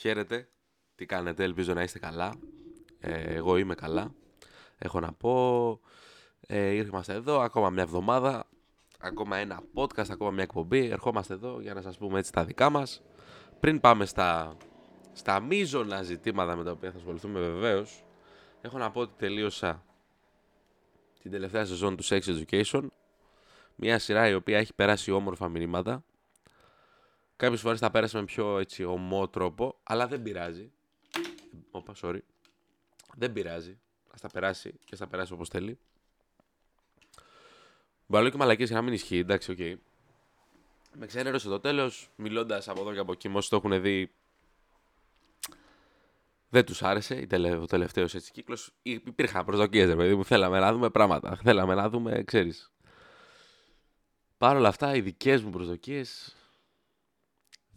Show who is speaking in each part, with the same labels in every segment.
Speaker 1: Χαίρετε, τι κάνετε, ελπίζω να είστε καλά. Ε, εγώ είμαι καλά. Έχω να πω, ε, ήρθαμε εδώ ακόμα μια εβδομάδα, ακόμα ένα podcast, ακόμα μια εκπομπή. Ερχόμαστε εδώ για να σας πούμε έτσι τα δικά μας. Πριν πάμε στα, στα μείζωνα ζητήματα με τα οποία θα ασχοληθούμε βεβαίως, έχω να πω ότι τελείωσα την τελευταία σεζόν του Sex Education. Μια σειρά η οποία έχει περάσει όμορφα μηνύματα. Κάποιες φορές τα πέρασε με πιο έτσι ωμό τρόπο, αλλά δεν πειράζει. Όπα, sorry. Δεν πειράζει. Ας τα περάσει και ας τα περάσει όπως θέλει. Μπορεί και μαλακίες για να μην ισχύει, εντάξει, OK. Okay. Με ξένερωσε το τέλος, μιλώντας από εδώ και από εκεί, όσοι το έχουν δει. Δεν τους άρεσε ο τελευταίος έτσι κύκλος. Υπήρχαν προσδοκίες, ρε παιδί μου. Θέλαμε να δούμε πράγματα. Θέλαμε να δούμε, ξέρεις. Παρ' όλα αυτά, οι δικές μου προσδοκίες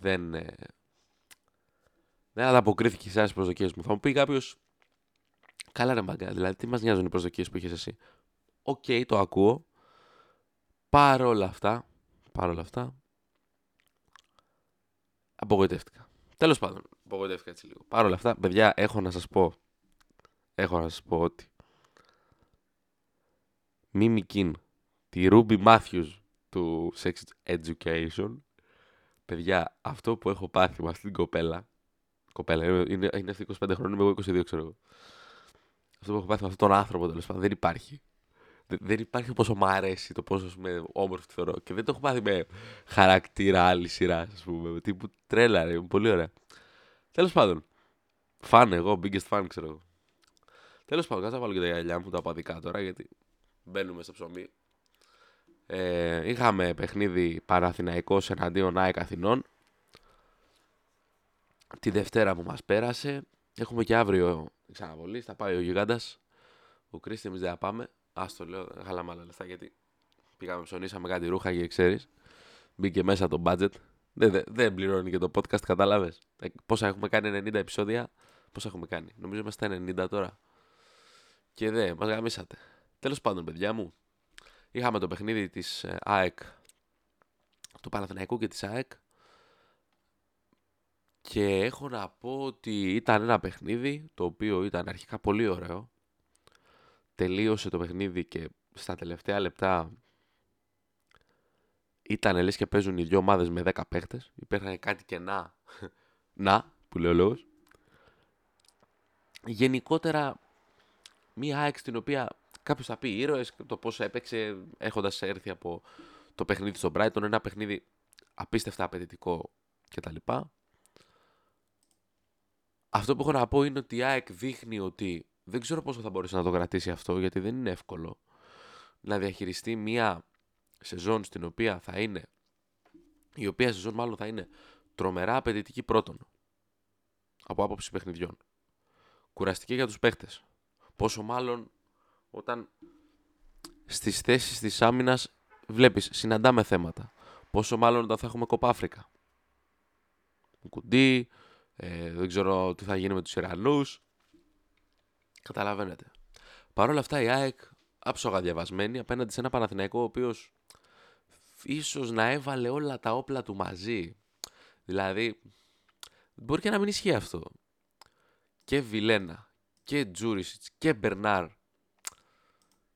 Speaker 1: δεν, ε, δεν ανταποκρίθηκε σε άλλες προσδοκίες μου. Θα μου πει κάποιος, καλά ρε μάγκα, δηλαδή τι μας νοιάζουν οι προσδοκίες που είχες εσύ; OK, okay, το ακούω. Παρ' όλα αυτά, παρ' όλα αυτά, απογοητεύτηκα. Τέλος πάντων, απογοητεύτηκα έτσι λίγο. Παρ' όλα αυτά, παιδιά, έχω να σας πω, έχω να σας πω ότι Μίμη Κιν, τη Ruby Matthews του Sex Education, Παιδιά, αυτό που έχω πάθει με αυτή την κοπέλα. Κοπέλα, είναι, είναι αυτή 25 χρόνια, είμαι εγώ 22, ξέρω εγώ. Αυτό που έχω πάθει με αυτόν τον άνθρωπο τέλος πάντων δεν υπάρχει. Δεν υπάρχει πόσο μου αρέσει το πόσο με όμορφη θεωρώ. Και δεν το έχω πάθει με χαρακτήρα άλλη σειράς, ας πούμε. Τύπου τρέλα, ρε, πολύ ωραία. Τέλος πάντων. Φαν εγώ, biggest fan, ξέρω εγώ. Τέλος πάντων, κάτσα βάλω και τα γυαλιά μου τα απαδικά τώρα γιατί μπαίνουμε στο ψωμί. Ε, είχαμε παιχνίδι Παναθηναϊκός εναντίον ΑΕΚ Αθηνών. Τη Δευτέρα που μας πέρασε. Έχουμε και αύριο ξαναβολής. Θα πάει ο Γιγάντας. Ο Κρίστη εμείς δεν θα πάμε. Ας το λέω, χαλάμε άλλα λεφτά γιατί πήγαμε ψωνίσαμε κάτι ρούχα και ξέρεις. Μπήκε μέσα το budget. Δεν, δεν, δεν πληρώνει και το podcast, κατάλαβες. Ε, πόσα έχουμε κάνει 90 επεισόδια. Πόσα έχουμε κάνει. Νομίζω είμαστε 90 τώρα. Και δεν, μας γαμίσατε. Τέλος πάντων, παιδιά μου, Είχαμε το παιχνίδι της ε, ΑΕΚ, του Παναθηναϊκού και της ΑΕΚ και έχω να πω ότι ήταν ένα παιχνίδι το οποίο ήταν αρχικά πολύ ωραίο. Τελείωσε το παιχνίδι και στα τελευταία λεπτά ήταν λες και παίζουν οι δυο ομάδες με 10 παίχτες. Υπήρχαν κάτι και να, να που λέει ο λόγος. Γενικότερα μία ΑΕΚ στην οποία Κάποιος θα πει ήρωες, το πώς έπαιξε έχοντας έρθει από το παιχνίδι στο Brighton. Ένα παιχνίδι απίστευτα απαιτητικό κτλ. Αυτό που έχω να πω είναι ότι η ΑΕΚ δείχνει ότι δεν ξέρω πόσο θα μπορέσει να το κρατήσει αυτό γιατί δεν είναι εύκολο να διαχειριστεί μία σεζόν στην οποία θα είναι η οποία σεζόν μάλλον θα είναι τρομερά απαιτητική πρώτον από άποψη παιχνιδιών κουραστική για τους παίχτες πόσο μάλλον όταν στις θέσεις της άμυνας βλέπεις, συναντάμε θέματα. Πόσο μάλλον όταν θα έχουμε κοπάφρικα. Κουντί, ε, δεν ξέρω τι θα γίνει με τους Ιρανούς. Καταλαβαίνετε. Παρ' όλα αυτά η ΑΕΚ άψογα διαβασμένη απέναντι σε ένα Παναθηναϊκό ο οποίος ίσως να έβαλε όλα τα όπλα του μαζί. Δηλαδή, μπορεί και να μην ισχύει αυτό. Και Βιλένα, και Τζούρισιτς, και Μπερνάρ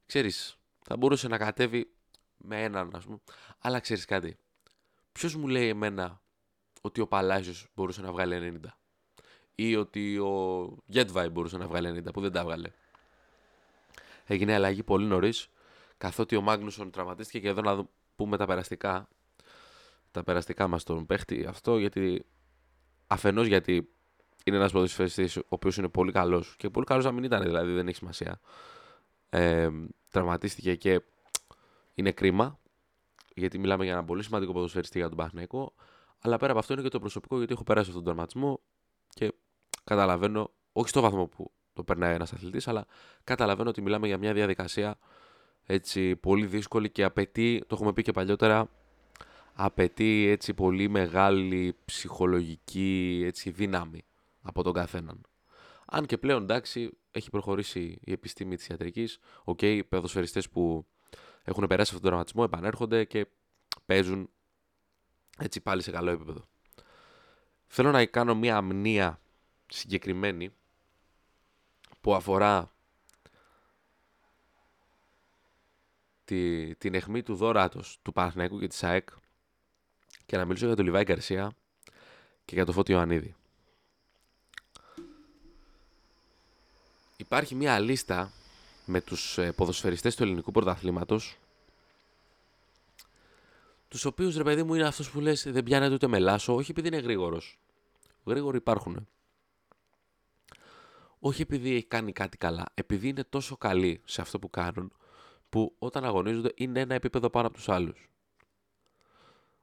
Speaker 1: ξέρεις, θα μπορούσε να κατέβει με έναν, ας πούμε. Αλλά ξέρεις κάτι. Ποιος μου λέει εμένα ότι ο Παλάζιος μπορούσε να βγάλει 90. Ή ότι ο Γετβάη μπορούσε να βγάλει 90, που δεν τα βγάλε; Έγινε αλλαγή πολύ νωρίς, καθότι ο Μάγνουσον τραυματίστηκε και εδώ να πούμε τα περαστικά. Τα περαστικά μας τον παίχτη αυτό, γιατί αφενός γιατί είναι ένας ποδοσφαιριστής ο οποίος είναι πολύ καλός και πολύ καλός να μην ήταν δηλαδή, δεν έχει σημασία ε, τραυματίστηκε και είναι κρίμα γιατί μιλάμε για ένα πολύ σημαντικό ποδοσφαιριστή για τον Παχνέκο. Αλλά πέρα από αυτό είναι και το προσωπικό γιατί έχω περάσει αυτόν τον τραυματισμό και καταλαβαίνω, όχι στο βαθμό που το περνάει ένας αθλητής, αλλά καταλαβαίνω ότι μιλάμε για μια διαδικασία έτσι πολύ δύσκολη και απαιτεί, το έχουμε πει και παλιότερα, απαιτεί έτσι πολύ μεγάλη ψυχολογική έτσι, δύναμη από τον καθέναν. Αν και πλέον εντάξει, έχει προχωρήσει η επιστήμη της ιατρικής. OK, okay, οι που έχουν περάσει αυτόν τον τραυματισμό επανέρχονται και παίζουν έτσι πάλι σε καλό επίπεδο. θέλω να κάνω μία αμνία συγκεκριμένη που αφορά τη, την αιχμή του δώράτος του Παναθηναϊκού και της ΑΕΚ και να μιλήσω για τον Λιβάη Γκαρσία και για το Φώτη Ιωαννίδη. Υπάρχει μία λίστα με τους ε, ποδοσφαιριστές του ελληνικού πρωταθλήματος τους οποίους ρε παιδί μου είναι αυτός που λες δεν πιάνεται ούτε με λάσο, όχι επειδή είναι γρήγορος. Γρήγοροι υπάρχουν. Όχι επειδή έχει κάνει κάτι καλά, επειδή είναι τόσο καλοί σε αυτό που κάνουν, που όταν αγωνίζονται είναι ένα επίπεδο πάνω από τους άλλους.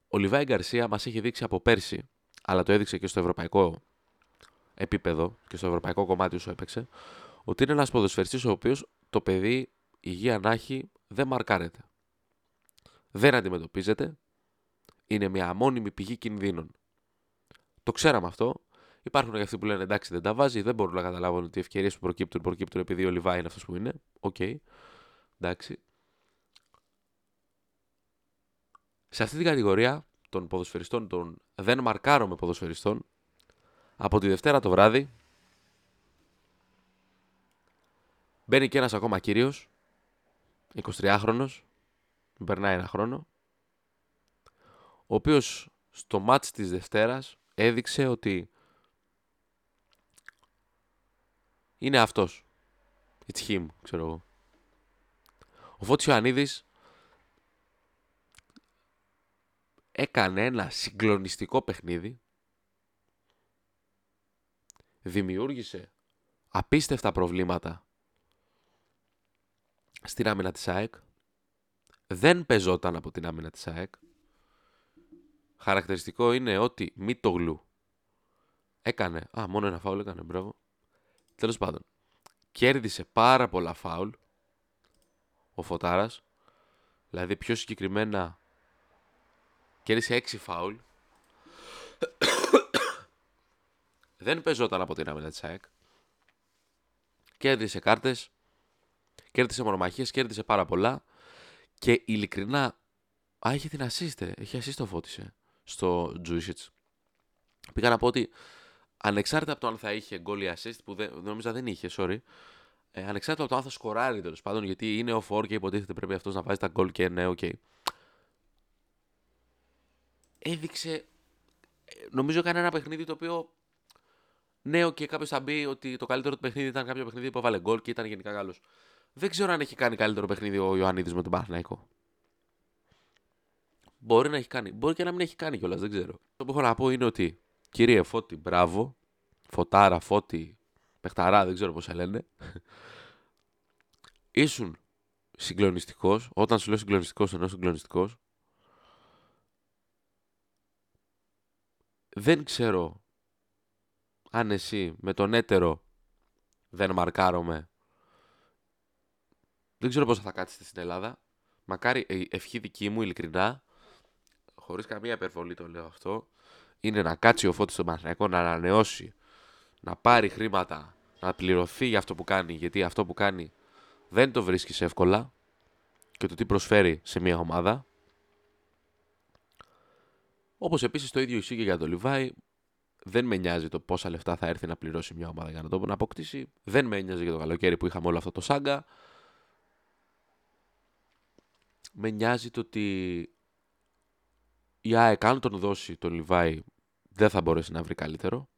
Speaker 1: Ο Λιβάη Γκαρσία μας έχει δείξει από πέρσι, αλλά το έδειξε και στο ευρωπαϊκό επίπεδο και στο ευρωπαϊκό κομμάτι όσο έπαιξε, ότι είναι ένας ποδοσφαιριστής ο οποίος το παιδί υγεία να έχει δεν μαρκάρεται. Δεν αντιμετωπίζεται. Είναι μια μόνιμη πηγή κινδύνων. Το ξέραμε αυτό. Υπάρχουν και αυτοί που λένε εντάξει δεν τα βάζει, δεν μπορούν να καταλάβουν ότι οι ευκαιρίες που προκύπτουν προκύπτουν επειδή ο Λιβάη είναι αυτός που είναι. OK. Okay. Εντάξει. Σε αυτή την κατηγορία των ποδοσφαιριστών, των δεν μαρκάρομαι ποδοσφαιριστών, από τη Δευτέρα το βράδυ μπαίνει και ένας ακόμα κύριος, 23χρονος, περνάει ένα χρόνο, ο οποίος στο μάτς της Δευτέρας έδειξε ότι είναι αυτός. It's him, ξέρω εγώ. Ο Φώτης Ιωαννίδης έκανε ένα συγκλονιστικό παιχνίδι, δημιούργησε απίστευτα προβλήματα στην άμυνα της ΑΕΚ, δεν πεζόταν από την άμυνα της ΑΕΚ. Χαρακτηριστικό είναι ότι μη το γλου έκανε, α μόνο ένα φάουλ έκανε, μπράβο. Τέλος πάντων, κέρδισε πάρα πολλά φάουλ ο Φωτάρας, δηλαδή πιο συγκεκριμένα κέρδισε 6 φάουλ. Δεν παίζονταν από την άμυνα της ΑΕΚ. Κέρδισε κάρτες, κέρδισε μονομαχίες, κέρδισε πάρα πολλά και ειλικρινά, α, είχε την assist, έχει assist ο Φώτης στο Τζούρισιτς. Πήγα να πω ότι ανεξάρτητα από το αν θα είχε γκολ ή assist, που δεν, νόμιζα δεν είχε, sorry, ε, ανεξάρτητα από το αν θα σκοράρει τέλος πάντων, γιατί είναι ο φορ και υποτίθεται πρέπει αυτός να βάζει τα γκολ και ναι, OK. Okay. Έδειξε, νομίζω έκανε ένα παιχνίδι το οποίο ναι, και κάποιος θα μπει ότι το καλύτερο του παιχνίδι ήταν κάποιο παιχνίδι που έβαλε γκολ και ήταν γενικά καλός. Δεν ξέρω αν έχει κάνει καλύτερο παιχνίδι ο Ιωαννίδης με τον Παναθηναϊκό. Μπορεί να έχει κάνει. Μπορεί και να μην έχει κάνει κιόλας, δεν ξέρω. Το που έχω να πω είναι ότι κύριε Φώτη, μπράβο. Φωτάρα, Φώτη, Πεχταρά, δεν ξέρω πώς σε λένε. Ήσουν συγκλονιστικός. Όταν σου λέω συγκλονιστικός, εννοώ συγκλονιστικός. Δεν ξέρω αν εσύ με τον έτερο δεν μαρκάρομαι. Δεν ξέρω πώς θα κάτσετε στην Ελλάδα. Μακάρι ε, ευχή δική μου, ειλικρινά, χωρίς καμία υπερβολή το λέω αυτό, είναι να κάτσει ο Φώτης στον Παναθηναϊκό να ανανεώσει, να πάρει χρήματα, να πληρωθεί για αυτό που κάνει, γιατί αυτό που κάνει δεν το βρίσκεις εύκολα και το τι προσφέρει σε μια ομάδα. Όπως επίσης το ίδιο ισχύει και για τον Λιβάη. Δεν με νοιάζει το πόσα λεφτά θα έρθει να πληρώσει μια ομάδα για να το να αποκτήσει. Δεν με νοιάζει για το καλοκαίρι που είχαμε όλο αυτό το σάγκα. Με νοιάζει το ότι η ΑΕΚ αν τον δώσει τον Λιβάη δεν θα μπορέσει να βρει καλύτερο.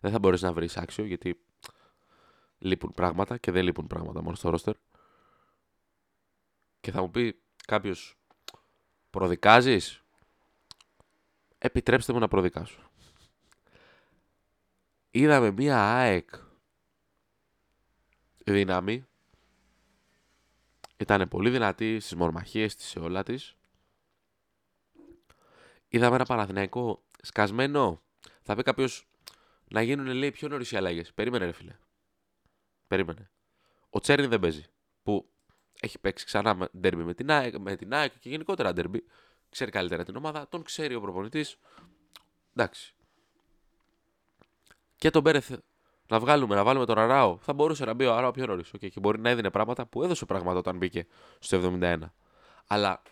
Speaker 1: Δεν θα μπορέσει να βρει άξιο γιατί λείπουν πράγματα και δεν λείπουν πράγματα μόνο στο ρόστερ. Και θα μου πει κάποιος, προδικάζεις; Επιτρέψτε μου να προδικάσω. Είδαμε μία ΑΕΚ δύναμη. Ήταν πολύ δυνατή στις μορμαχίες της σε όλα της. Είδαμε ένα Παναθηναϊκό σκασμένο. Θα πει κάποιος να γίνουν λέει πιο νωρίς οι αλλαγές. Περίμενε, ρε φίλε. Περίμενε. Ο Τσέρνι δεν παίζει. Που έχει παίξει ξανά ντέρμπι με την ΑΕΚ, με την ΑΕΚ και γενικότερα ντέρμπι. Ξέρει καλύτερα την ομάδα. Τον ξέρει ο προπονητής. Εντάξει. Και τον Μπέρεθ να βγάλουμε, να βάλουμε τον Αράο. Θα μπορούσε να μπει ο Αράο πιο νωρίς. Okay, και μπορεί να έδινε πράγματα που έδωσε πράγματα όταν μπήκε στο 71. Αλλά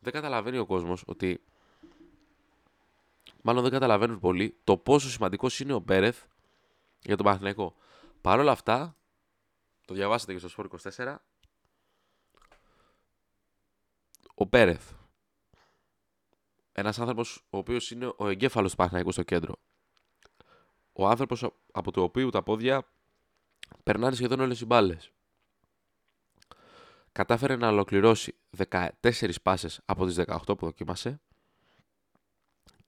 Speaker 1: δεν καταλαβαίνει ο κόσμος ότι μάλλον δεν καταλαβαίνουν πολύ το πόσο σημαντικός είναι ο Μπέρεθ για τον Παναθηναϊκό. Παρ' όλα αυτά, το διαβάσατε και στο Σπορ 24, ο Πέρεθ, ένας άνθρωπος ο οποίος είναι ο εγκέφαλος του Παναθηναϊκού στο κέντρο, ο άνθρωπος από το οποίο τα πόδια περνάνε σχεδόν όλες οι μπάλες. Κατάφερε να ολοκληρώσει 14 πάσες από τις 18 που δοκίμασε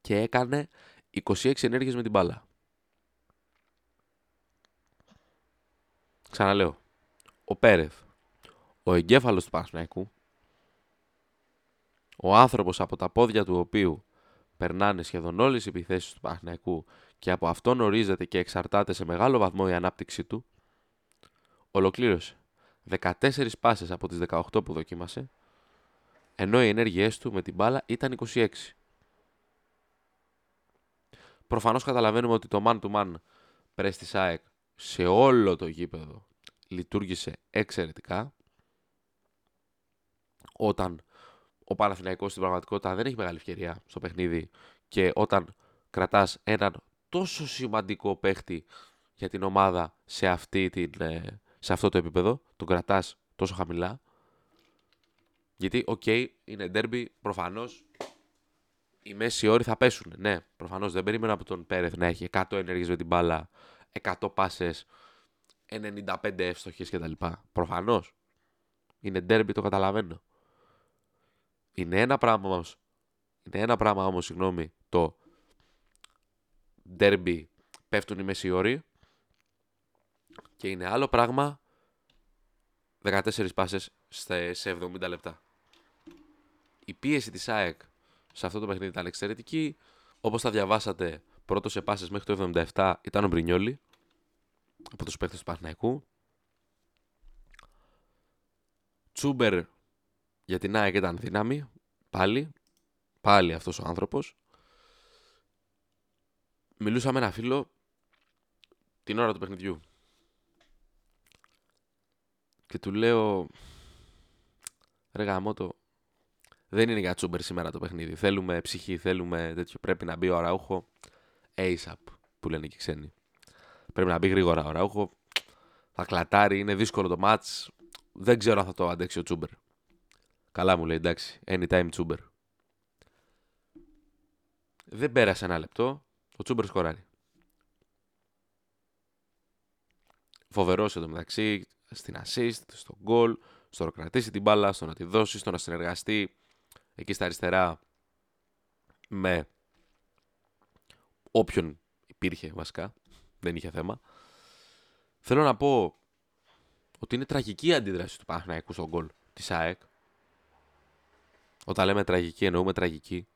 Speaker 1: και έκανε 26 ενέργειες με την μπάλα. Ξαναλέω. Ο Πέρεθ, ο εγκέφαλος του Παναθηναϊκού, ο άνθρωπος από τα πόδια του οποίου περνάνε σχεδόν όλες οι επιθέσεις του Παναθηναϊκού και από αυτόν ορίζεται και εξαρτάται σε μεγάλο βαθμό η ανάπτυξή του, ολοκλήρωσε 14 πάσες από τις 18 που δοκίμασε, ενώ οι ενέργειές του με την μπάλα ήταν 26. Προφανώς καταλαβαίνουμε ότι το man to man press της ΑΕΚ σε όλο το γήπεδο λειτουργήσε εξαιρετικά. Όταν ο Παναθηναϊκός στην πραγματικότητα δεν έχει μεγάλη ευκαιρία στο παιχνίδι και όταν κρατάς έναν τόσο σημαντικό παίχτη για την ομάδα σε, αυτή την, ε, σε αυτό το επίπεδο, τον κρατάς τόσο χαμηλά. Γιατί, OK, okay, είναι derby, προφανώς οι μέση όροι θα πέσουν. Ναι, προφανώς δεν περίμενα από τον Πέρεθ να έχει 100 ενέργειες με την μπάλα, 100 πάσες, 95 εύστοχες κτλ. Προφανώς. Είναι derby, το καταλαβαίνω. Είναι ένα πράγμα όμως, είναι ένα πράγμα όμως, συγγνώμη, το derby πέφτουν οι μέση όροι και είναι άλλο πράγμα 14 πάσες σε 70 λεπτά. Η πίεση της ΑΕΚ σε αυτό το παιχνίδι ήταν εξαιρετική. Όπως θα διαβάσατε, πρώτο σε πάσες μέχρι το 77 ήταν ο Μπρινιόλη από τους παίκτες του Παναθηναϊκού. Τσούμπερ για την ΑΕΚ ήταν δύναμη, πάλι. Πάλι αυτός ο άνθρωπος. Μιλούσα με ένα φίλο την ώρα του παιχνιδιού. Και του λέω, ρε γαμώτο, δεν είναι για τσούμπερ σήμερα το παιχνίδι. Θέλουμε ψυχή, θέλουμε τέτοιο. Πρέπει να μπει ο Αραούχο ASAP, που λένε και οι ξένοι. Πρέπει να μπει γρήγορα ο Αραούχο. Θα κλατάρει, είναι δύσκολο το μάτς. Δεν ξέρω αν θα το αντέξει ο Τσούμπερ. Καλά μου λέει, εντάξει, anytime Τσούμπερ. Δεν πέρασε ένα λεπτό, ο Τσούμπερ σκοράρει. Φοβερός μεταξύ στην assist, στο goal, στο να κρατήσει την μπάλα, στο να τη δώσει, στο να συνεργαστεί εκεί στα αριστερά με όποιον υπήρχε βασικά, δεν είχε θέμα. Θέλω να πω ότι είναι τραγική η αντίδραση του Παναθηναϊκού στον γκολ της ΑΕΚ. Όταν λέμε τραγική εννοούμε τραγική.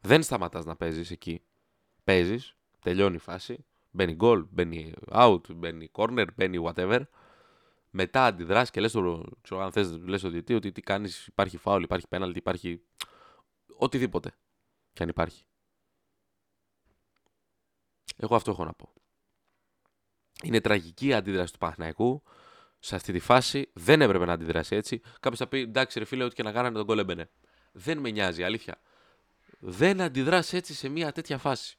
Speaker 1: Δεν σταματάς να παίζεις εκεί. Παίζεις, τελειώνει η φάση, μπαίνει γκολ, μπαίνει out, μπαίνει corner, μπαίνει whatever μετά αντιδράσεις και λες το, ξέρω, αν θες, λες το διετή ότι τι κάνεις, υπάρχει φάουλ, υπάρχει πέναλτι, υπάρχει οτιδήποτε και αν υπάρχει. Εγώ αυτό έχω να πω. Είναι τραγική η αντίδραση του Παναθηναϊκού σε αυτή τη φάση. Δεν έπρεπε να αντιδράσει έτσι. Κάποιος θα πει εντάξει, ρε φίλε, ό,τι και να κάνανε τον κόλλεμπενε. Δεν με νοιάζει, αλήθεια. Δεν αντιδράσει έτσι σε μια τέτοια φάση.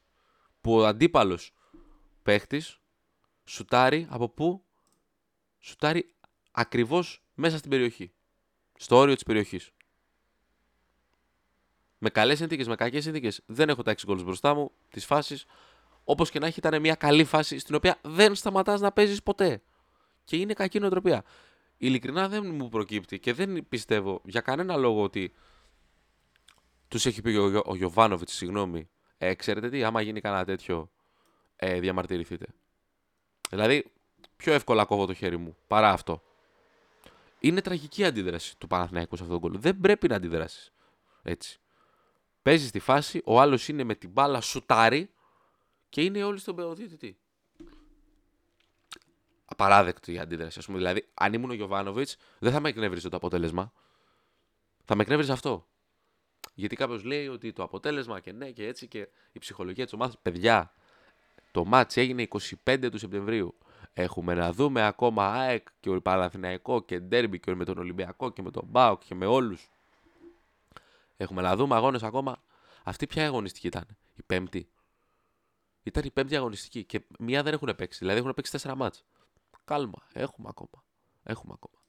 Speaker 1: Που ο αντίπαλος παίχτης σουτάρει από πού; Σουτάρει ακριβώς μέσα στην περιοχή. Στο όριο της περιοχής. Με καλές συνθήκες, με κακές συνθήκες. Δεν έχω τα 6 γκολ μπροστά μου. Τι φάσει. Όπως και να έχει, ήταν μια καλή φάση στην οποία δεν σταματάς να παίζεις ποτέ. Και είναι κακή νοοτροπία. Ειλικρινά δεν μου προκύπτει και δεν πιστεύω για κανένα λόγο ότι τους έχει πει ο, ο Γιωβάνοβιτς, συγγνώμη. Ε, ξέρετε τι, άμα γίνει κανένα τέτοιο, ε, διαμαρτυρηθείτε. Δηλαδή, πιο εύκολα κόβω το χέρι μου παρά αυτό. Είναι τραγική αντίδραση του Παναθηναϊκού σε αυτόν τον κόλλο. Δεν πρέπει να αντιδράσεις. Έτσι. Παίζεις τη φάση, ο άλλος είναι με την μπάλα σουτάρι και είναι όλοι στον παιδιοτήτη. Απαράδεκτη η αντίδραση. Ας πούμε. Δηλαδή, αν ήμουν ο Γιωβάνοβιτς, δεν θα με εκνεύριζε το αποτέλεσμα. Θα με εκνεύριζε αυτό. Γιατί κάποιος λέει ότι το αποτέλεσμα και ναι και έτσι και η ψυχολογία της ομάδας. Παιδιά, το μάτς έγινε 25 του Σεπτεμβρίου. Έχουμε να δούμε ακόμα ΑΕΚ και ο Παναθηναϊκό και Ντέρμπι και με τον Ολυμπιακό και με τον Μπάουκ και με όλους. Έχουμε να δούμε αγώνες ακόμα. Αυτή ποια αγωνιστική ήταν. Η πέμπτη. Ήταν η πέμπτη αγωνιστική και μία δεν έχουν παίξει. Δηλαδή έχουν παίξει τέσσερα μάτς. Κάλμα. Έχουμε ακόμα. Έχουμε ακόμα.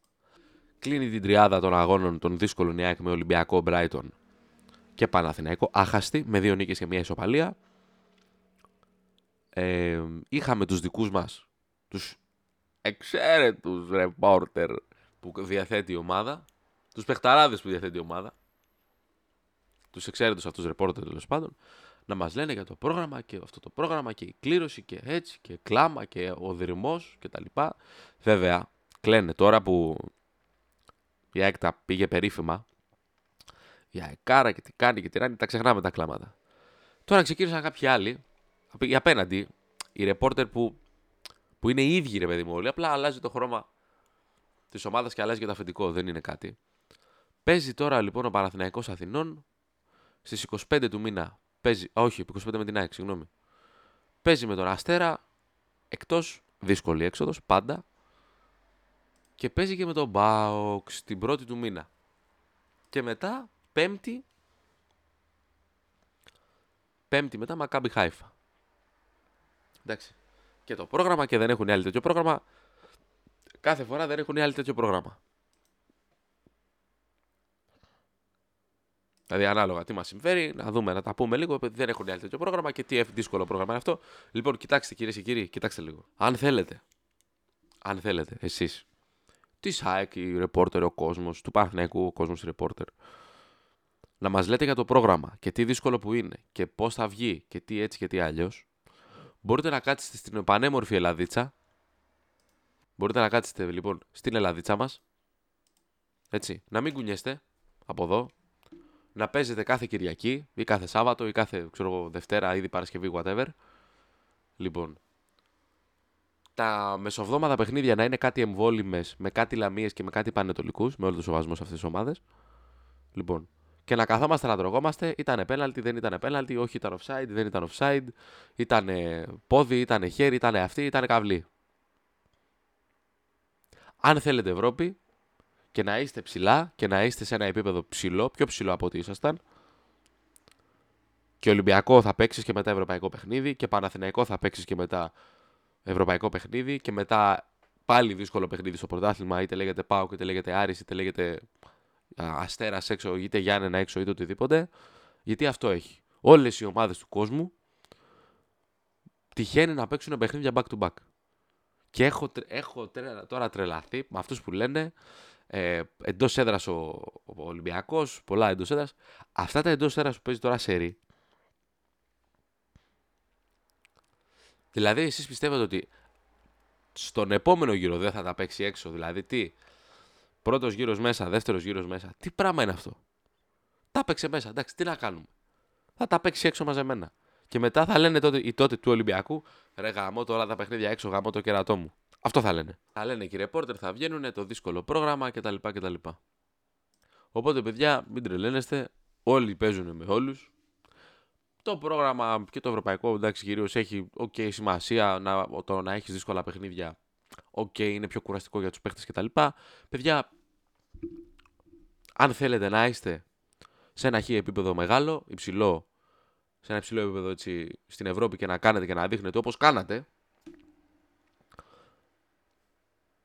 Speaker 1: Κλείνει την τριάδα των αγώνων των δύσκολων η με Ολυμπιακό Μπράιτον και Παναθηναϊκό. Άχαστη με δύο νίκες και μία ισοπαλία. Ε, είχαμε τους δικούς μας, τους εξαίρετους ρεπόρτερ που διαθέτει η ομάδα, τους παιχταράδες που διαθέτει η ομάδα, τους εξαίρετους αυτούς ρεπόρτερ τέλος πάντων, να μας λένε για το πρόγραμμα και αυτό το πρόγραμμα και η κλήρωση και έτσι και κλάμα και ο δρυμός και τα λοιπά. Βέβαια, κλαίνε τώρα που η ΑΕΚΤΑ πήγε περίφημα, η ΑΕΚΑΡΑ και τι κάνει και τι ράνει, τα ξεχνάμε τα κλάματα. Τώρα ξεκίνησαν κάποιοι άλλοι, οι απέναντι, οι ρεπόρτερ που, που είναι οι ίδιοι ρε παιδί μου όλοι, απλά αλλάζει το χρώμα της ομάδας και αλλάζει και το αφεντικό, δεν είναι κάτι. Παίζει τώρα λοιπόν ο Παναθηναϊκός Αθηνών στις 25 του μήνα Παίζει, όχι, 25 με την ΑΕΚ, συγγνώμη. Παίζει με τον Αστέρα, εκτός δύσκολη έξοδος, πάντα. Και παίζει και με τον Μπάοξ την πρώτη του μήνα. Και μετά, πέμπτη, πέμπτη μετά Μακάμπι Χάιφα. Εντάξει. Και το πρόγραμμα και δεν έχουν άλλη τέτοιο πρόγραμμα. Κάθε φορά δεν έχουν άλλη τέτοιο πρόγραμμα. Δηλαδή, ανάλογα τι μας συμφέρει, να δούμε, να τα πούμε λίγο. Δεν έχουν άλλο τέτοιο πρόγραμμα και τι δύσκολο πρόγραμμα είναι αυτό. Λοιπόν, κοιτάξτε κυρίες και κύριοι, κοιτάξτε λίγο. Αν θέλετε, αν θέλετε, εσείς, της ΣΑΕΚ, η ρεπόρτερ, ο κόσμος, του Παναθηναϊκού, ο κόσμος ρεπόρτερ, να μας λέτε για το πρόγραμμα και τι δύσκολο που είναι και πώς θα βγει και τι έτσι και τι αλλιώς, μπορείτε να κάτσετε στην πανέμορφη Ελλαδίτσα. Μπορείτε να κάτσετε λοιπόν στην Ελλαδίτσα μας. Έτσι, να μην κουνιέστε από εδώ, να παίζετε κάθε Κυριακή ή κάθε Σάββατο ή κάθε ξέρω, Δευτέρα, ήδη Παρασκευή, whatever. Λοιπόν, τα μεσοβδόμαδα παιχνίδια να είναι κάτι εμβόλυμες με κάτι λαμίες και με κάτι πανετολικούς, με όλο το σοβασμό σε αυτές τις ομάδες. Λοιπόν, και να καθόμαστε να τρογόμαστε, ήταν πέναλτι, δεν ήταν πέναλτι, όχι ήταν offside, δεν ήταν offside, ήταν πόδι, ήταν χέρι, ήταν αυτή, ήταν καυλή. Αν θέλετε Ευρώπη, και να είστε ψηλά και να είστε σε ένα επίπεδο ψηλό, πιο ψηλό από ό,τι ήσασταν. Και Ολυμπιακό θα παίξεις και μετά Ευρωπαϊκό παιχνίδι και Παναθηναϊκό θα παίξεις και μετά Ευρωπαϊκό παιχνίδι και μετά πάλι δύσκολο παιχνίδι στο πρωτάθλημα, είτε λέγεται Πάο, είτε λέγεται Άρης, είτε λέγεται Αστέρας έξω, είτε Γιάννενα έξω, είτε οτιδήποτε. Γιατί αυτό έχει. Όλες οι ομάδες του κόσμου τυχαίνει να παίξουν παιχνίδια back to back. Και έχω, έχω τώρα τρελαθεί με αυτούς που λένε ε, εντός έδρας ο, ο Ολυμπιακός, πολλά εντός έδρας. Αυτά τα εντός έδρας που παίζει τώρα σε ρί. Δηλαδή, εσείς πιστεύετε ότι στον επόμενο γύρο δεν θα τα παίξει έξω. Δηλαδή, τι; Πρώτος γύρος μέσα, δεύτερος γύρος μέσα. Τι πράγμα είναι αυτό; Τα παίξε μέσα. Εντάξει, τι να κάνουμε; Θα τα παίξει έξω μαζεμένα. Και μετά θα λένε τότε, οι τότε του Ολυμπιακού, ρε γαμώ τώρα τα παιχνίδια έξω, γαμώ το κερατό μου. Αυτό θα λένε. Θα λένε και οι ρεπόρτερ, θα βγαίνουν το δύσκολο πρόγραμμα κτλ. κτλ. Οπότε, παιδιά, μην τρελαίνεστε. Όλοι παίζουν με όλους. Το πρόγραμμα και το ευρωπαϊκό, εντάξει, κυρίως έχει okay, σημασία να, το να έχεις δύσκολα παιχνίδια. OK, okay, είναι πιο κουραστικό για τους παίχτες κτλ. Παιδιά, αν θέλετε να είστε σε ένα χι επίπεδο μεγάλο, υψηλό, σε ένα υψηλό επίπεδο έτσι, στην Ευρώπη και να κάνετε και να δείχνετε όπως κάνατε,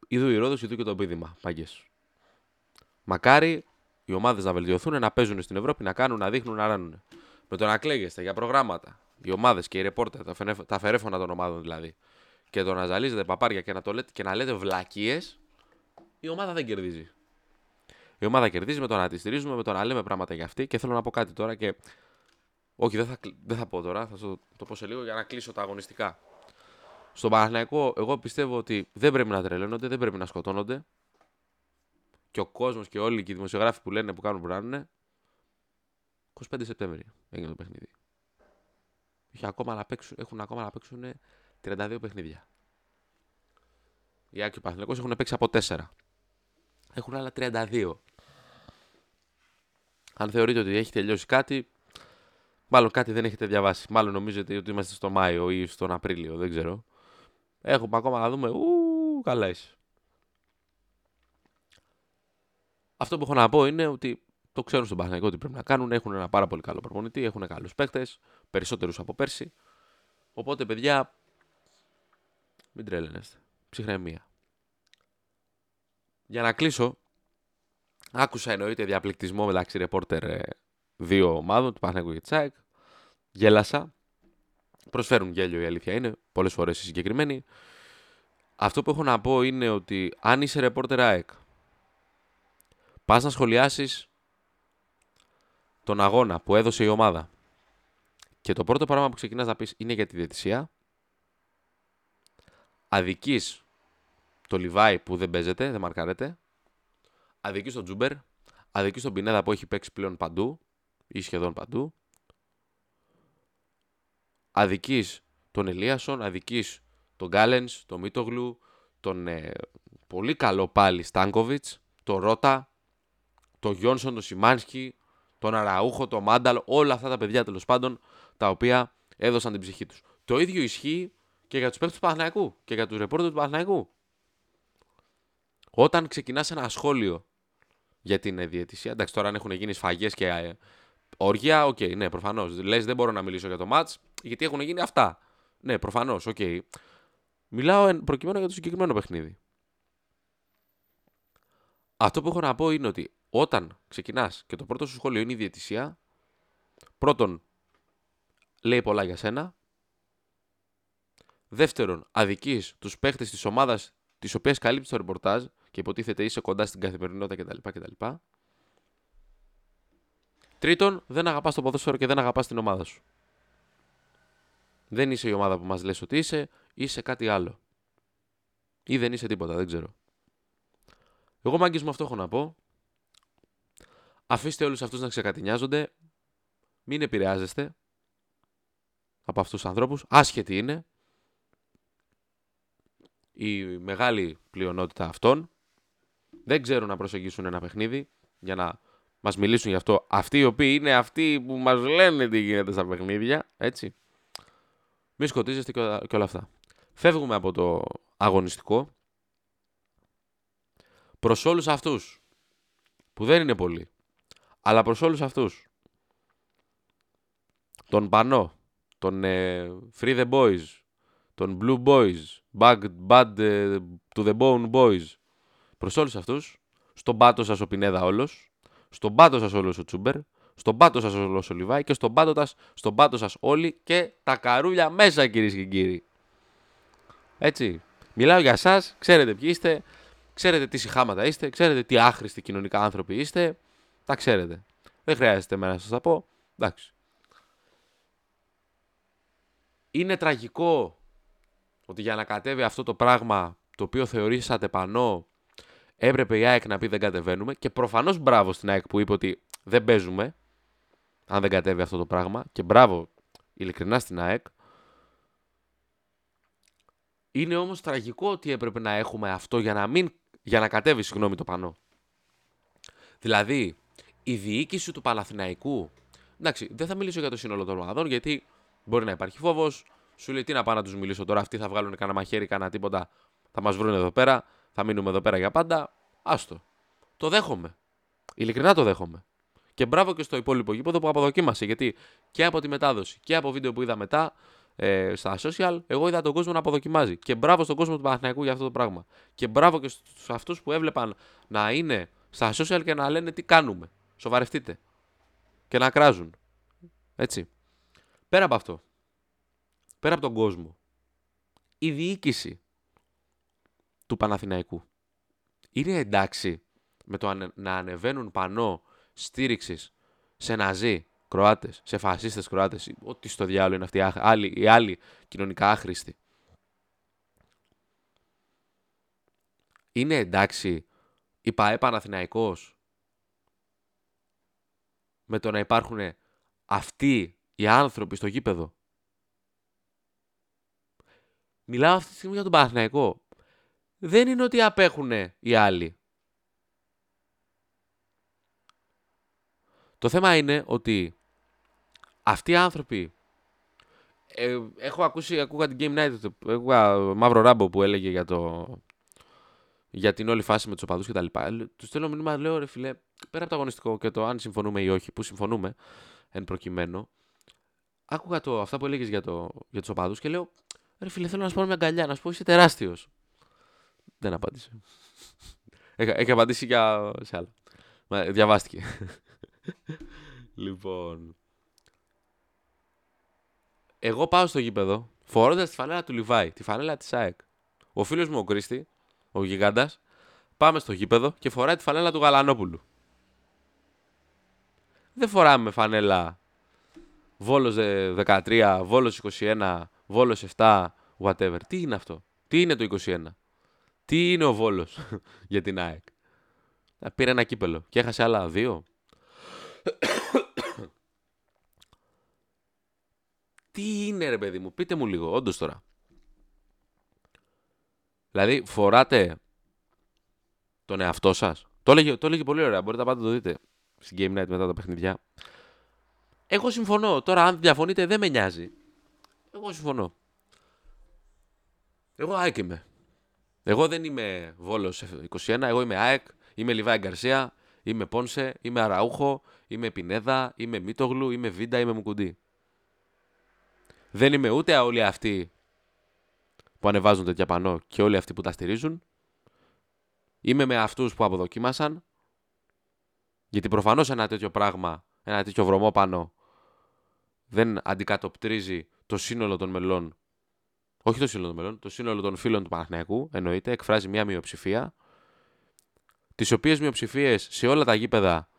Speaker 1: Ιδού η Ρόδος, ιδού και το πήδημα, παγκές. Μακάρι οι ομάδες να βελτιωθούν, να παίζουν στην Ευρώπη, να κάνουν, να δείχνουν, να ράνουν. Με το να κλαίγεστε για προγράμματα, οι ομάδες και οι ρεπόρτερ, τα, τα φερέφωνα των ομάδων δηλαδή, και το να ζαλίζετε παπάρια και να, το λέτε, και να λέτε βλακίες, η ομάδα δεν κερδίζει. Η ομάδα κερδίζει με το να τη στηρίζουμε, με το να λέμε πράγματα για αυτή. Και θέλω να πω κάτι τώρα και. Όχι, δεν θα, δεν θα πω τώρα, θα το, το πω σε λίγο για να κλείσω τα αγωνιστικά. Στον Παναθηναϊκό, εγώ πιστεύω ότι δεν πρέπει να τρελαίνονται, δεν πρέπει να σκοτώνονται. Και ο κόσμος και όλοι και οι δημοσιογράφοι που λένε που κάνουν που 25 Σεπτέμβρη έγινε το παιχνίδι. Έχει ακόμα να παίξουν, έχουν ακόμα να παίξουν 32 παιχνίδια. Οι Άκη Παναθηναϊκός έχουν παίξει από 4. Έχουν άλλα 32. Αν θεωρείτε ότι έχει τελειώσει κάτι, μάλλον κάτι δεν έχετε διαβάσει. Μάλλον νομίζετε ότι είμαστε στο Μάιο ή στον Απρίλιο, δεν ξέρω. Έχουμε ακόμα να δούμε. Ου, καλά είσαι. Αυτό που έχω να πω είναι ότι το ξέρουν στον Παναγιώτο τι πρέπει να κάνουν. Έχουν ένα πάρα πολύ καλό προπονητή, έχουν καλούς παίκτες. περισσότερους από πέρσι. Οπότε, παιδιά, μην τρέλαινεστε. Ψυχραιμία. Για να κλείσω, άκουσα εννοείται διαπληκτισμό μεταξύ ρεπόρτερ ε, δύο ομάδων, του Παναγικού και Τσάικ. Γέλασα. Προσφέρουν γέλιο η αλήθεια είναι, πολλές φορές οι συγκεκριμένοι. Αυτό που έχω να πω είναι ότι αν είσαι ρεπόρτερ ΑΕΚ, πας να σχολιάσεις τον αγώνα που έδωσε η ομάδα και το πρώτο πράγμα που ξεκινάς να πεις είναι για τη διαιτησία, αδικείς το Λιβάη που δεν παίζεται, δεν μαρκάρεται, αδικείς τον Τζούμπερ, αδικείς τον Πινέδα που έχει παίξει πλέον παντού ή σχεδόν παντού, αδικείς τον Ελίασον, αδικείς τον Γκάλενς, τον Μίτογλου, τον ε, πολύ καλό πάλι Στάνκοβιτς, τον Ρότα, τον Γιόνσον, τον Σιμάνσκι, τον Αραούχο, τον Μάνταλο, όλα αυτά τα παιδιά τέλος πάντων τα οποία έδωσαν την ψυχή τους. Το ίδιο ισχύει και για τους παίκτες του Παναθηναϊκού και για τους ρεπόρτερ του Παναθηναϊκού. Όταν ξεκινάς ένα σχόλιο για την ε, διαιτησία, εντάξει τώρα αν έχουν γίνει σφαγές και ε, όργια, OK, okay, ναι, προφανώς. Λες, δεν μπορώ να μιλήσω για το ματς, γιατί έχουν γίνει αυτά. Ναι, προφανώς, OK. Okay. Μιλάω προκειμένου για το συγκεκριμένο παιχνίδι. Αυτό που έχω να πω είναι ότι όταν ξεκινάς και το πρώτο σου σχόλιο είναι η διαιτησία, πρώτον, λέει πολλά για σένα. Δεύτερον, αδικεί τους παίχτες της ομάδας της οποίας καλύπτεις το ρεπορτάζ και υποτίθεται είσαι κοντά στην καθημερινότητα κτλ. κτλ. Τρίτον, δεν αγαπάς το ποδόσφαιρο και δεν αγαπάς την ομάδα σου. Δεν είσαι η ομάδα που μας λες ότι είσαι, είσαι κάτι άλλο. Ή δεν είσαι τίποτα, δεν ξέρω. Εγώ μάγκε μου αυτό έχω να πω. Αφήστε όλους αυτούς να ξεκατηνιάζονται. Μην επηρεάζεστε από αυτούς τους ανθρώπους. Άσχετοι είναι. Η μεγάλη πλειονότητα αυτών δεν ξέρουν να προσεγγίσουν ένα παιχνίδι για να μας μιλήσουν γι' αυτό. Αυτοί οι οποίοι είναι αυτοί που μας λένε τι γίνεται στα παιχνίδια. Έτσι. Μη σκοτίζεστε και όλα αυτά. Φεύγουμε από το αγωνιστικό. Προς όλους αυτούς που δεν είναι πολλοί αλλά προς όλους αυτούς. Τον Πανό, τον ε, Free the Boys, τον Blue Boys, Bad, bad ε, to the Bone Boys. Προς όλους αυτούς, στον πάτος σας ο Πινέδα όλος, στον πάτος σας όλος ο Τσούμπερ, στον πάτος σας όλος ο Λιβάη και στον πάτο, σας, στον πάτο σας όλοι και τα καρούλια μέσα κυρίες και κύριοι. Έτσι. Μιλάω για εσάς, ξέρετε ποιοι είστε, ξέρετε τι συχάματα είστε, ξέρετε τι άχρηστοι κοινωνικά άνθρωποι είστε. Τα ξέρετε. Δεν χρειάζεται εμένα να σας τα πω. Εντάξει. Είναι τραγικό ότι για να κατέβει αυτό το πράγμα το οποίο θεωρήσατε πανό έπρεπε η ΑΕΚ να πει δεν κατεβαίνουμε και προφανώς μπράβο στην ΑΕΚ που είπε ότι δεν παίζουμε αν δεν κατέβει αυτό το πράγμα και μπράβο ειλικρινά στην ΑΕΚ είναι όμως τραγικό ότι έπρεπε να έχουμε αυτό για να, μην, για να κατέβει συγγνώμη το πανό. Δηλαδή, η διοίκηση του Παναθηναϊκού. Εντάξει, δεν θα μιλήσω για το σύνολο των ομάδων γιατί μπορεί να υπάρχει φόβος. Σου λέει τι να πάω να τους μιλήσω τώρα. Αυτοί θα βγάλουν κανένα μαχαίρι, κανένα τίποτα. Θα μας βρουν εδώ πέρα. Θα μείνουμε εδώ πέρα για πάντα. Άστο. Το δέχομαι. Ειλικρινά το δέχομαι. Και μπράβο και στο υπόλοιπο γήπεδο που αποδοκίμασε. Γιατί και από τη μετάδοση και από βίντεο που είδα μετά ε, στα social, εγώ είδα τον κόσμο να αποδοκιμάζει. Και μπράβο στον κόσμο του Παναθηναϊκού για αυτό το πράγμα. Και μπράβο και στους αυτούς που έβλεπαν να είναι στα social και να λένε τι κάνουμε. Σοβαρευτείτε. Και να κράζουν. Έτσι. Πέρα από αυτό. Πέρα από τον κόσμο. Η διοίκηση του Παναθηναϊκού είναι εντάξει με το να ανεβαίνουν πανό στήριξης σε ναζί Κροάτες, σε φασίστες Κροάτες, ό,τι στο διάλογο είναι αυτοί οι άλλοι, οι άλλοι κοινωνικά άχρηστοι. Είναι εντάξει η ΠαΕ Παναθηναϊκός με το να υπάρχουν αυτοί οι άνθρωποι στο γήπεδο; Μιλάω αυτή τη στιγμή για τον Παναθηναϊκό. Δεν είναι ότι απέχουν οι άλλοι. Το θέμα είναι ότι αυτοί οι άνθρωποι ε, έχω ακούσει, ακούγα την Game Night, ακούγα Μαύρο Ράμπο που έλεγε για, το, για την όλη φάση με τους οπαδούς και τα λοιπά. Του στέλνω μήνυμα, λέω ρε φιλέ, πέρα από το αγωνιστικό και το αν συμφωνούμε ή όχι, που συμφωνούμε εν προκειμένου, άκουγα το, αυτά που έλεγες για, το, για τους οπαδούς και λέω: Ρε φίλε, θέλω να σου πάρω μια αγκαλιά, να σου πω είσαι τεράστιος. Δεν απάντησε. Έχει απαντήσει για σε άλλα. Μα, διαβάστηκε. λοιπόν. Εγώ πάω στο γήπεδο φορώντας τη φανέλα του Λιβάη, τη φανέλα της ΑΕΚ. Ο φίλος μου ο Κρίστη, ο γιγάντας, πάμε στο γήπεδο και φοράει τη φανέλα του Γαλανόπουλου. Δεν φοράμε φανέλα Βόλος 13, Βόλος 21, Βόλος 7, whatever. Τι είναι αυτό; Τι είναι το 21. Τι είναι ο Βόλος για την ΑΕΚ; Πήρε ένα κύπελο και έχασε άλλα δύο. Τι είναι ρε παιδί μου, πείτε μου λίγο, όντως τώρα. Δηλαδή, φοράτε τον εαυτό σας. Το έλεγε, το έλεγε πολύ ωραία, μπορείτε να πάτε να το δείτε στην Game Night μετά τα παιχνιδιά. Εγώ συμφωνώ. Τώρα, αν διαφωνείτε, δεν με νοιάζει. Εγώ συμφωνώ. Εγώ ΑΕΚ είμαι. Εγώ δεν είμαι Βόλος 21, εγώ είμαι ΑΕΚ, είμαι Λιβάη Γκαρσία, είμαι Πόνσε, είμαι Αραούχο, είμαι Πινέδα, είμαι Μίτογλου, είμαι Βίντα, είμαι Μουκουντή. Δεν είμαι ούτε όλοι αυτοί που ανεβάζουν τέτοια πανό και όλοι αυτοί που τα στηρίζουν. Είμαι με αυτούς που αποδοκίμασαν. Γιατί προφανώς ένα τέτοιο πράγμα, ένα τέτοιο βρωμό πανό δεν αντικατοπτρίζει το σύνολο των μελών. Όχι το σύνολο των μελών, το σύνολο των φίλων του Παναθηναϊκού, εννοείται, εκφράζει μια μειοψηφία. Τις οποίες μειοψηφίες σε όλα τα γήπεδα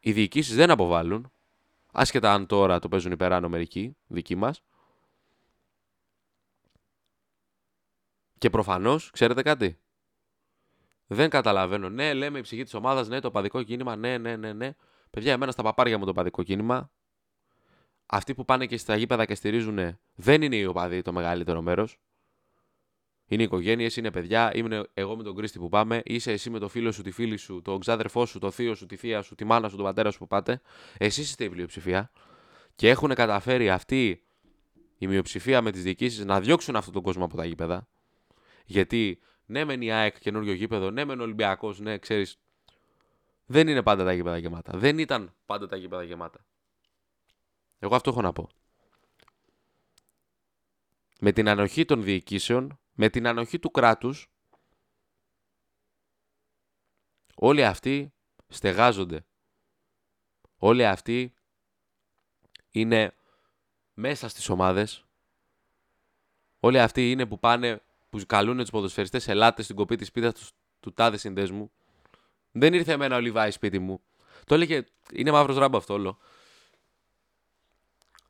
Speaker 1: οι διοικήσεις δεν αποβάλλουν. Άσχετα αν τώρα το παίζουν υπεράνω μερικοί, δικοί μας. Και προφανώς, ξέρετε κάτι; Δεν καταλαβαίνω. Ναι, λέμε η ψυχή της ομάδας, ναι, το παδικό κίνημα, ναι, ναι, ναι, ναι. Παιδιά, εμένα στα παπάρια μου το παδικό κίνημα. Αυτοί που πάνε και στα γήπεδα και στηρίζουν δεν είναι οι οπαδοί το μεγαλύτερο μέρος. Είναι οικογένειες, είναι παιδιά. Είμαι εγώ με τον Κρίστη που πάμε. Είσαι εσύ με το φίλο σου, τη φίλη σου, τον ξάδερφό σου, το θείο σου, τη θεία σου, τη μάνα σου, τον πατέρα σου που πάτε. Εσείς είστε η πλειοψηφία. Και έχουν καταφέρει αυτή η μειοψηφία με τις διοικήσεις να διώξουν αυτόν τον κόσμο από τα γήπεδα. Γιατί ναι, μεν η ΑΕΚ καινούριο γήπεδο, ναι, μεν Ολυμπιακός, ναι, ξέρεις. Δεν είναι πάντα τα γήπεδα γεμάτα. Δεν ήταν πάντα τα γήπεδα γεμάτα. Εγώ αυτό έχω να πω. Με την ανοχή των διοικήσεων, με την ανοχή του κράτους, όλοι αυτοί στεγάζονται. Όλοι αυτοί είναι μέσα στις ομάδες. Όλοι αυτοί είναι που πάνε που καλούν τους ποδοσφαιριστές, ελάτε στην κοπή της πίτα τους, του τάδε συνδέσμου. Δεν ήρθε εμένα ο Λιβάη σπίτι μου. Το έλεγε, είναι μαύρος ράμπο αυτό όλο.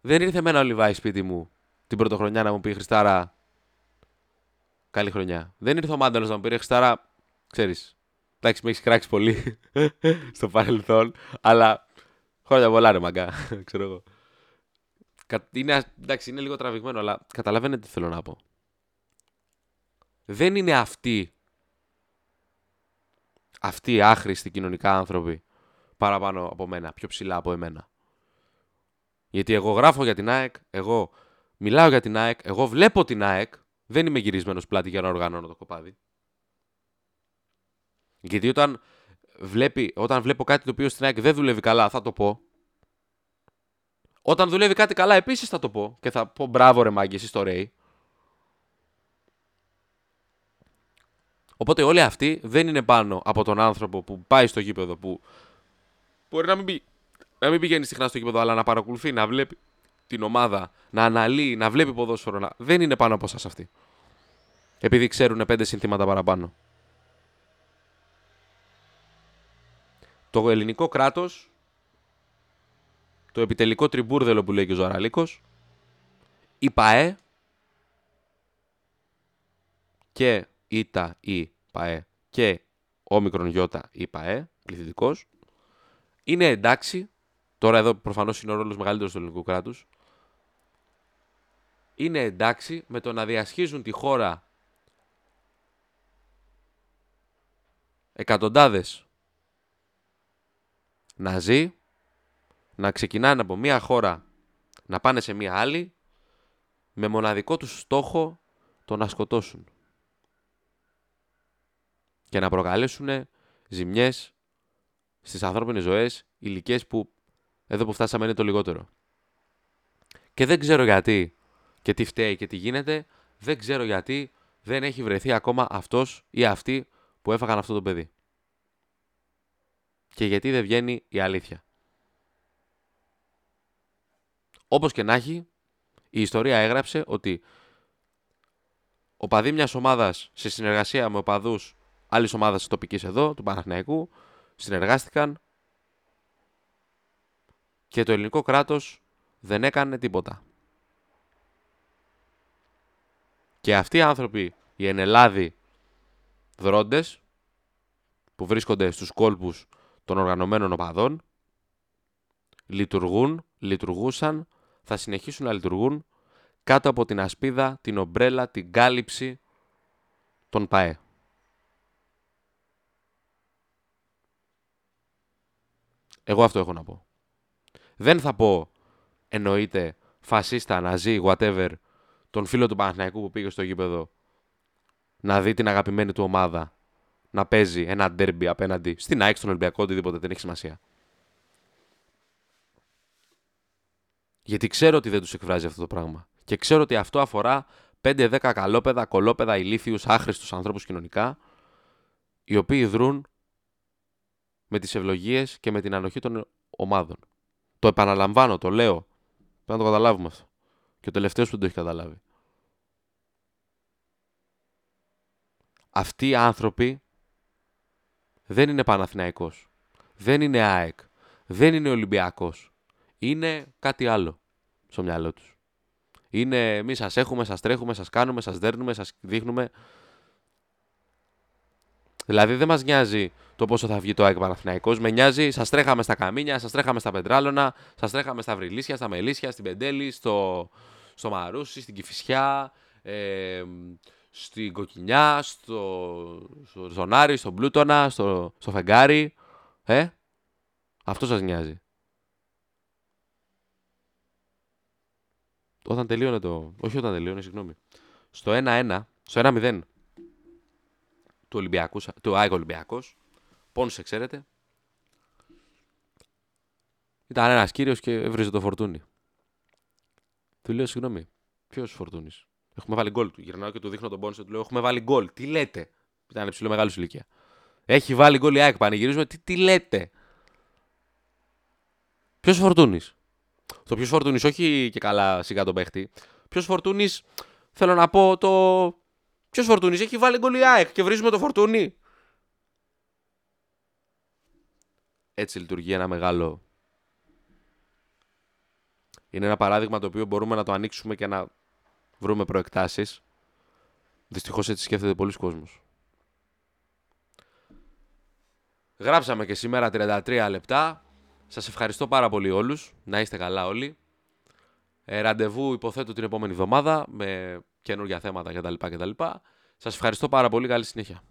Speaker 1: Δεν ήρθε εμένα ο Λιβάη σπίτι μου την πρωτοχρονιά να μου πει Χριστάρα. Καλή χρονιά. Δεν ήρθε ο Μάνταλος να μου πει Χριστάρα. Ξέρεις. Εντάξει, με έχεις κράξει πολύ στο παρελθόν. Αλλά χρόνια πολλά ρε μαγκά. Ξέρω εγώ. Είναι, εντάξει, είναι λίγο τραβηγμένο, αλλά καταλαβαίνετε τι θέλω να πω δεν είναι αυτοί αυτοί οι άχρηστοι κοινωνικά άνθρωποι παραπάνω από μένα, πιο ψηλά από εμένα. Γιατί εγώ γράφω για την ΑΕΚ, εγώ μιλάω για την ΑΕΚ, εγώ βλέπω την ΑΕΚ, δεν είμαι γυρισμένος πλάτη για να οργανώνω το κοπάδι. Γιατί όταν, βλέπει, όταν βλέπω κάτι το οποίο στην ΑΕΚ δεν δουλεύει καλά, θα το πω. Όταν δουλεύει κάτι καλά, επίσης θα το πω. Και θα πω μπράβο ρε μάγκη, εσύ στο Ρέι. Οπότε όλοι αυτοί δεν είναι πάνω από τον άνθρωπο που πάει στο γήπεδο που μπορεί να μην, πει, να μην πηγαίνει συχνά στο γήπεδο, αλλά να παρακολουθεί, να βλέπει την ομάδα, να αναλύει, να βλέπει ποδόσφαιρο. Να... Δεν είναι πάνω από εσάς αυτοί. Επειδή ξέρουν πέντε συνθήματα παραπάνω. Το ελληνικό κράτος, το επιτελικό τριμπούρδελο που λέει και ο Ζωραλίκος, η ΠαΕ και ΙΤΑ ή ΠαΕ και όμικρον γιώτα ή ΠαΕ, πληθυντικός, είναι εντάξει. Τώρα εδώ προφανώς είναι ο ρόλος μεγαλύτερος του ελληνικού κράτους. Είναι εντάξει με το να διασχίζουν τη χώρα εκατοντάδες να ζει, να ξεκινάνε από μία χώρα να πάνε σε μία άλλη με μοναδικό τους στόχο το να σκοτώσουν και να προκαλέσουν ζημιές στις ανθρώπινες ζωές, ηλικίε που εδώ που φτάσαμε είναι το λιγότερο. Και δεν ξέρω γιατί και τι φταίει και τι γίνεται. Δεν ξέρω γιατί δεν έχει βρεθεί ακόμα αυτός ή αυτή που έφαγαν αυτό το παιδί. Και γιατί δεν βγαίνει η αλήθεια. Όπως και να έχει, η ιστορία έγραψε ότι ο παδί μιας ομάδας σε συνεργασία με οπαδούς άλλης ομάδας τοπικής εδώ, του Παναθηναϊκού, συνεργάστηκαν και το ελληνικό κράτος δεν έκανε τίποτα. Και αυτοί οι άνθρωποι, οι ενελάδοι δρόντες, που βρίσκονται στους κόλπους των οργανωμένων οπαδών, λειτουργούν, λειτουργούσαν, θα συνεχίσουν να λειτουργούν κάτω από την ασπίδα, την ομπρέλα, την κάλυψη των ΠΑΕ. Εγώ αυτό έχω να πω. Δεν θα πω εννοείται φασίστα, ναζί, whatever, τον φίλο του Παναθηναϊκού που πήγε στο γήπεδο να δει την αγαπημένη του ομάδα να παίζει ένα ντέρμπι απέναντι στην ΑΕΚ, στον Ολυμπιακό, οτιδήποτε δεν έχει σημασία. Γιατί ξέρω ότι δεν τους εκφράζει αυτό το πράγμα. Και ξέρω ότι αυτό αφορά 5-10 καλόπεδα, κολόπεδα, ηλίθιους, άχρηστους ανθρώπους κοινωνικά, οι οποίοι δρούν με τις ευλογίες και με την ανοχή των ομάδων. Το επαναλαμβάνω, το λέω. Πρέπει να το καταλάβουμε αυτό. Και ο τελευταίος που το έχει καταλάβει. Αυτοί οι άνθρωποι δεν είναι Παναθηναϊκός. Δεν είναι ΑΕΚ. Δεν είναι Ολυμπιακός. Είναι κάτι άλλο στο μυαλό τους. Είναι εμεί σας έχουμε, σας τρέχουμε, σας κάνουμε, σας δέρνουμε, σας δείχνουμε. Δηλαδή δεν μας νοιάζει το πόσο θα βγει το ΑΕΚ Παναθηναϊκός. Με νοιάζει, σας τρέχαμε στα καμίνια, σας τρέχαμε στα πεντράλωνα, σας τρέχαμε στα βρυλίσια, στα μελίσια, στην πεντέλη, στο, στο Μαρούσι, στην Κηφισιά, ε, στην Κοκκινιά, στο, στο Ζωνάρι, στον Πλούτονα, στο, στο Φεγγάρι. Ε, αυτό σας νοιάζει. Όταν τελείωνε το... Όχι όταν τελείωνε, συγγνώμη. Στο 1-1, στο 1-0 του Ολυμπιακού, του ΑΕΚ Ολυμπιακός, πόνσε ξέρετε, ήταν ένας κύριος και έβριζε το φορτούνι. Του λέω συγγνώμη, ποιος φορτούνης. Έχουμε βάλει γκολ του. Γυρνάω και του δείχνω τον πόνσε του λέω: Έχουμε βάλει γκολ. Τι λέτε; Ήταν ψηλό μεγάλος ηλικία. Έχει βάλει γκολ η ΑΕΚ. Πανηγυρίζουμε. Τι, τι λέτε; Ποιος φορτούνη. Το ποιος φορτούνη, όχι και καλά σιγά τον παίχτη. Ποιος φορτούνη, θέλω να πω το. Ποιος φορτούνη έχει βάλει γκολ η ΑΕΚ και βρίζουμε το φορτούνι. Έτσι λειτουργεί ένα μεγάλο. Είναι ένα παράδειγμα το οποίο μπορούμε να το ανοίξουμε και να βρούμε προεκτάσεις. Δυστυχώς έτσι σκέφτεται πολλοί κόσμος. Γράψαμε και σήμερα 33 λεπτά. Σας ευχαριστώ πάρα πολύ όλους. Να είστε καλά όλοι. Ε, ραντεβού υποθέτω την επόμενη εβδομάδα με καινούργια θέματα κτλ. κτλ. Σας ευχαριστώ πάρα πολύ. Καλή συνέχεια.